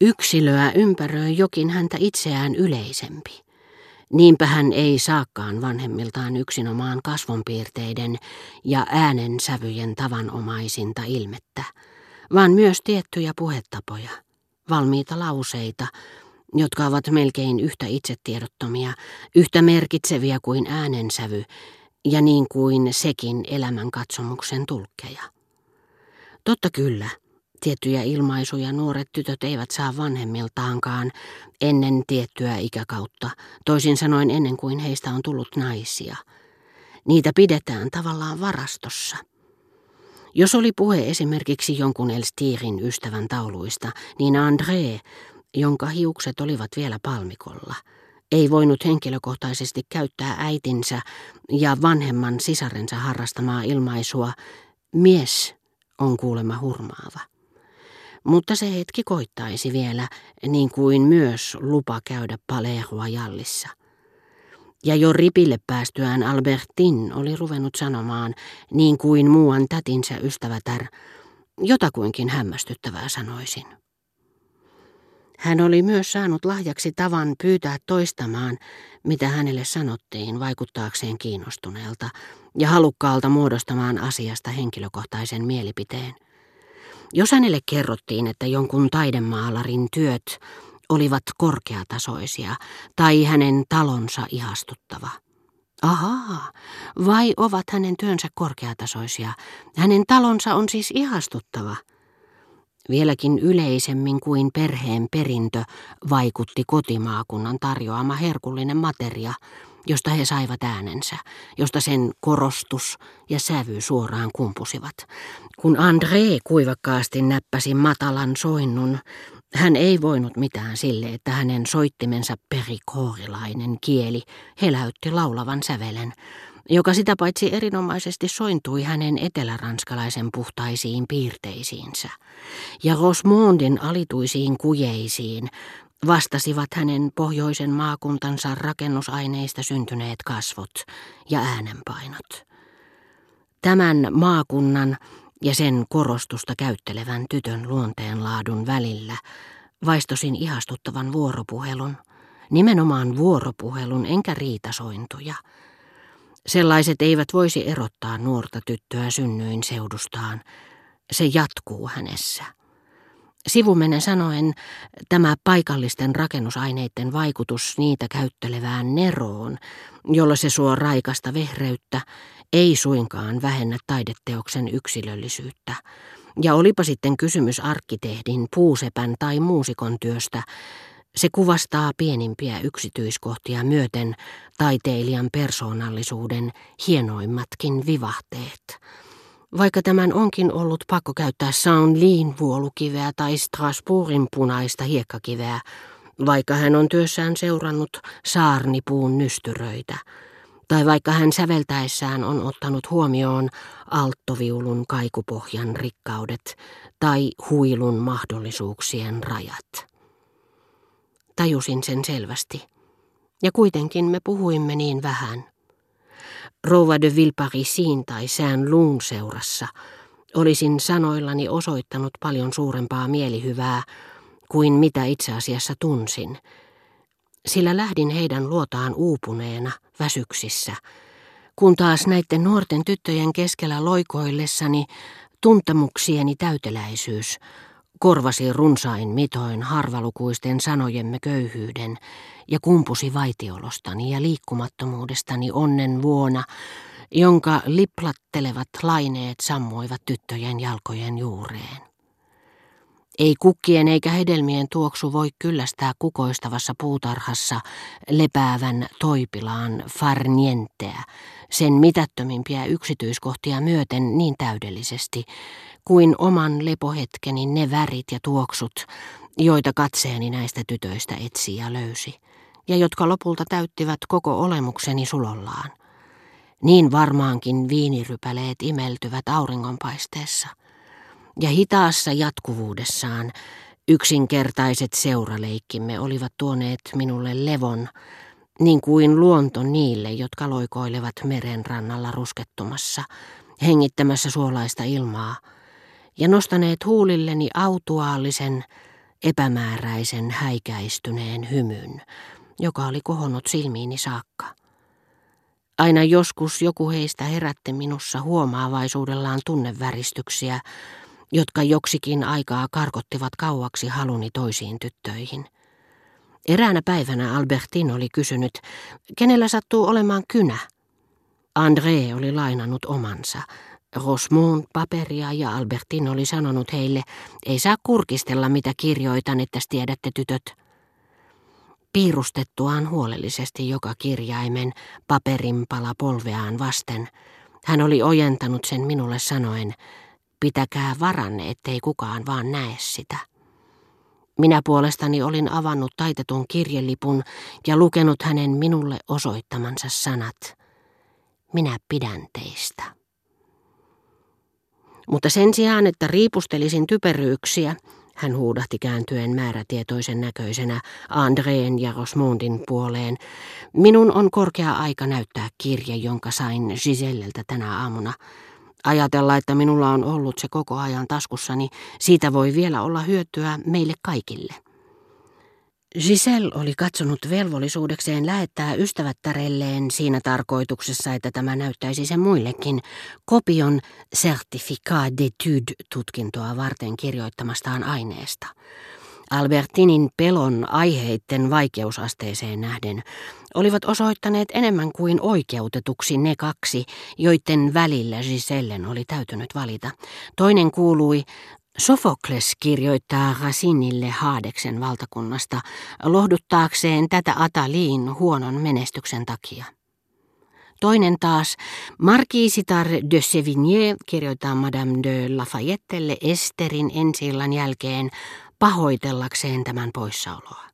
Yksilöä ympäröi jokin häntä itseään yleisempi. Niinpä hän ei saakaan vanhemmiltaan yksinomaan kasvonpiirteiden ja äänensävyjen tavanomaisinta ilmettä, vaan myös tiettyjä puhetapoja, valmiita lauseita, jotka ovat melkein yhtä itsetiedottomia, yhtä merkitseviä kuin äänensävy ja niin kuin sekin elämänkatsomuksen tulkkeja. Totta kyllä, tiettyjä ilmaisuja nuoret tytöt eivät saa vanhemmiltaankaan ennen tiettyä ikäkautta, toisin sanoen ennen kuin heistä on tullut naisia. Niitä pidetään tavallaan varastossa. Jos oli puhe esimerkiksi jonkun Elstirin ystävän tauluista, niin André, jonka hiukset olivat vielä palmikolla, ei voinut henkilökohtaisesti käyttää äitinsä ja vanhemman sisarensa harrastamaa ilmaisua mies on kuulemma hurmaava. Mutta se hetki koittaisi vielä, niin kuin myös lupa käydä Palerua jallissa. Ja jo ripille päästyään Albertin oli ruvennut sanomaan, niin kuin muuan tätinsä ystävätär, jotakuinkin hämmästyttävää sanoisin. Hän oli myös saanut lahjaksi tavan pyytää toistamaan, mitä hänelle sanottiin vaikuttaakseen kiinnostuneelta ja halukkaalta muodostamaan asiasta henkilökohtaisen mielipiteen. Jos hänelle kerrottiin, että jonkun taidemaalarin työt olivat korkeatasoisia tai hänen talonsa ihastuttava. Ahaa, vai ovat hänen työnsä korkeatasoisia? Hänen talonsa on siis ihastuttava. Vieläkin yleisemmin kuin perheen perintö vaikutti kotimaakunnan tarjoama herkullinen materia, josta he saivat äänensä, josta sen korostus ja sävy suoraan kumpusivat. Kun André kuivakkaasti näppäsi matalan soinnun, hän ei voinut mitään sille, että hänen soittimensa perikoorilainen kieli heläytti laulavan sävelen, joka sitä paitsi erinomaisesti sointui hänen eteläranskalaisen puhtaisiin piirteisiinsä. Ja Rosmondin alituisiin kujeisiin vastasivat hänen pohjoisen maakuntansa rakennusaineista syntyneet kasvot ja äänenpainot. Tämän maakunnan ja sen korostusta käyttelevän tytön luonteenlaadun välillä vaistosin ihastuttavan vuoropuhelun, nimenomaan vuoropuhelun enkä riitasointuja. Sellaiset eivät voisi erottaa nuorta tyttöä synnyin seudustaan. Se jatkuu hänessä. Sivumenen sanoen tämä paikallisten rakennusaineiden vaikutus niitä käyttelevään neroon, jolla se suo raikasta vehreyttä, ei suinkaan vähennä taideteoksen yksilöllisyyttä. Ja olipa sitten kysymys arkkitehdin, puusepän tai muusikon työstä, se kuvastaa pienimpiä yksityiskohtia myöten taiteilijan persoonallisuuden hienoimmatkin vivahteet. Vaikka tämän onkin ollut pakko käyttää Saint-Lin vuolukiveä tai Strasbourgin punaista hiekkakiveä, vaikka hän on työssään seurannut saarnipuun nystyröitä, tai vaikka hän säveltäessään on ottanut huomioon alttoviulun kaikupohjan rikkaudet tai huilun mahdollisuuksien rajat. Tajusin sen selvästi, ja kuitenkin me puhuimme niin vähän – Rouva de Villeparisin tai Sään Luun seurassa. Olisin sanoillani osoittanut paljon suurempaa mielihyvää kuin mitä itse asiassa tunsin, sillä lähdin heidän luotaan uupuneena, väsyksissä, kun taas näiden nuorten tyttöjen keskellä loikoillessani tuntemuksieni täyteläisyys korvasi runsain mitoin harvalukuisten sanojemme köyhyyden ja kumpusi vaitiolostani ja liikkumattomuudestani onnen vuona, jonka liplattelevat laineet sammuivat tyttöjen jalkojen juureen. Ei kukkien eikä hedelmien tuoksu voi kyllästää kukoistavassa puutarhassa lepäävän toipilaan farnienteä, sen mitättömimpiä yksityiskohtia myöten niin täydellisesti, kuin oman lepohetkeni ne värit ja tuoksut, joita katseeni näistä tytöistä etsi ja löysi, ja jotka lopulta täyttivät koko olemukseni sulollaan. Niin varmaankin viinirypäleet imeltyvät auringonpaisteessa, ja hitaassa jatkuvuudessaan yksinkertaiset seuraleikkimme olivat tuoneet minulle levon, niin kuin luonto niille, jotka loikoilevat meren rannalla ruskettumassa, hengittämässä suolaista ilmaa – ja nostaneet huulilleni autuaallisen epämääräisen häikäistyneen hymyn, joka oli kohonnut silmiini saakka. Aina joskus joku heistä herätti minussa huomaavaisuudellaan tunneväristyksiä, jotka joksikin aikaa karkottivat kauaksi haluni toisiin tyttöihin. Eräänä päivänä Albertin oli kysynyt, kenellä sattuu olemaan kynä. André oli lainannut omansa. Rosmond paperia ja Albertin oli sanonut heille, ei saa kurkistella mitä kirjoitan, että tiedätte tytöt. Piirustettuaan huolellisesti joka kirjaimen paperinpala polveaan vasten, hän oli ojentanut sen minulle sanoen, pitäkää varanne, ettei kukaan vaan näe sitä. Minä puolestani olin avannut taitetun kirjelipun ja lukenut hänen minulle osoittamansa sanat. Minä pidän teistä. Mutta sen sijaan, että riipustelisin typeryyksiä, hän huudahti kääntyen määrätietoisen näköisenä Andreen ja Rosmondin puoleen. Minun on korkea aika näyttää kirje, jonka sain Giselleltä tänä aamuna. Ajatella, että minulla on ollut se koko ajan taskussani, siitä voi vielä olla hyötyä meille kaikille. Giselle oli katsonut velvollisuudekseen lähettää ystävättärelleen siinä tarkoituksessa, että tämä näyttäisi sen muillekin kopion Certificat d'étude-tutkintoa varten kirjoittamastaan aineesta. Albertinin pelon aiheitten vaikeusasteeseen nähden olivat osoittaneet enemmän kuin oikeutetuksi ne kaksi, joiden välillä Gisellen oli täytynyt valita. Toinen kuului Sofokles kirjoittaa Rasinille Haadeksen valtakunnasta lohduttaakseen tätä Ataliin huonon menestyksen takia. Toinen taas, Marquisitar de Sevigné kirjoittaa Madame de Lafayettelle Esterin ensi jälkeen pahoitellakseen tämän poissaoloa.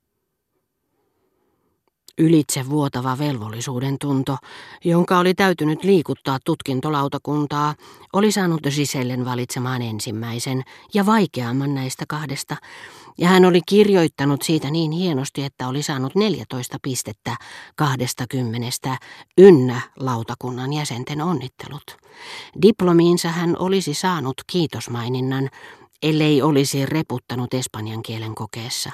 Ylitse vuotava velvollisuuden tunto, jonka oli täytynyt liikuttaa tutkintolautakuntaa, oli saanut Gisellen valitsemaan ensimmäisen ja vaikeamman näistä kahdesta, ja hän oli kirjoittanut siitä niin hienosti, että oli saanut 14 pistettä kahdestakymmenestä ynnä lautakunnan jäsenten onnittelut. Diplomiinsa hän olisi saanut kiitosmaininnan, ellei olisi reputtanut espanjan kielen kokeessa.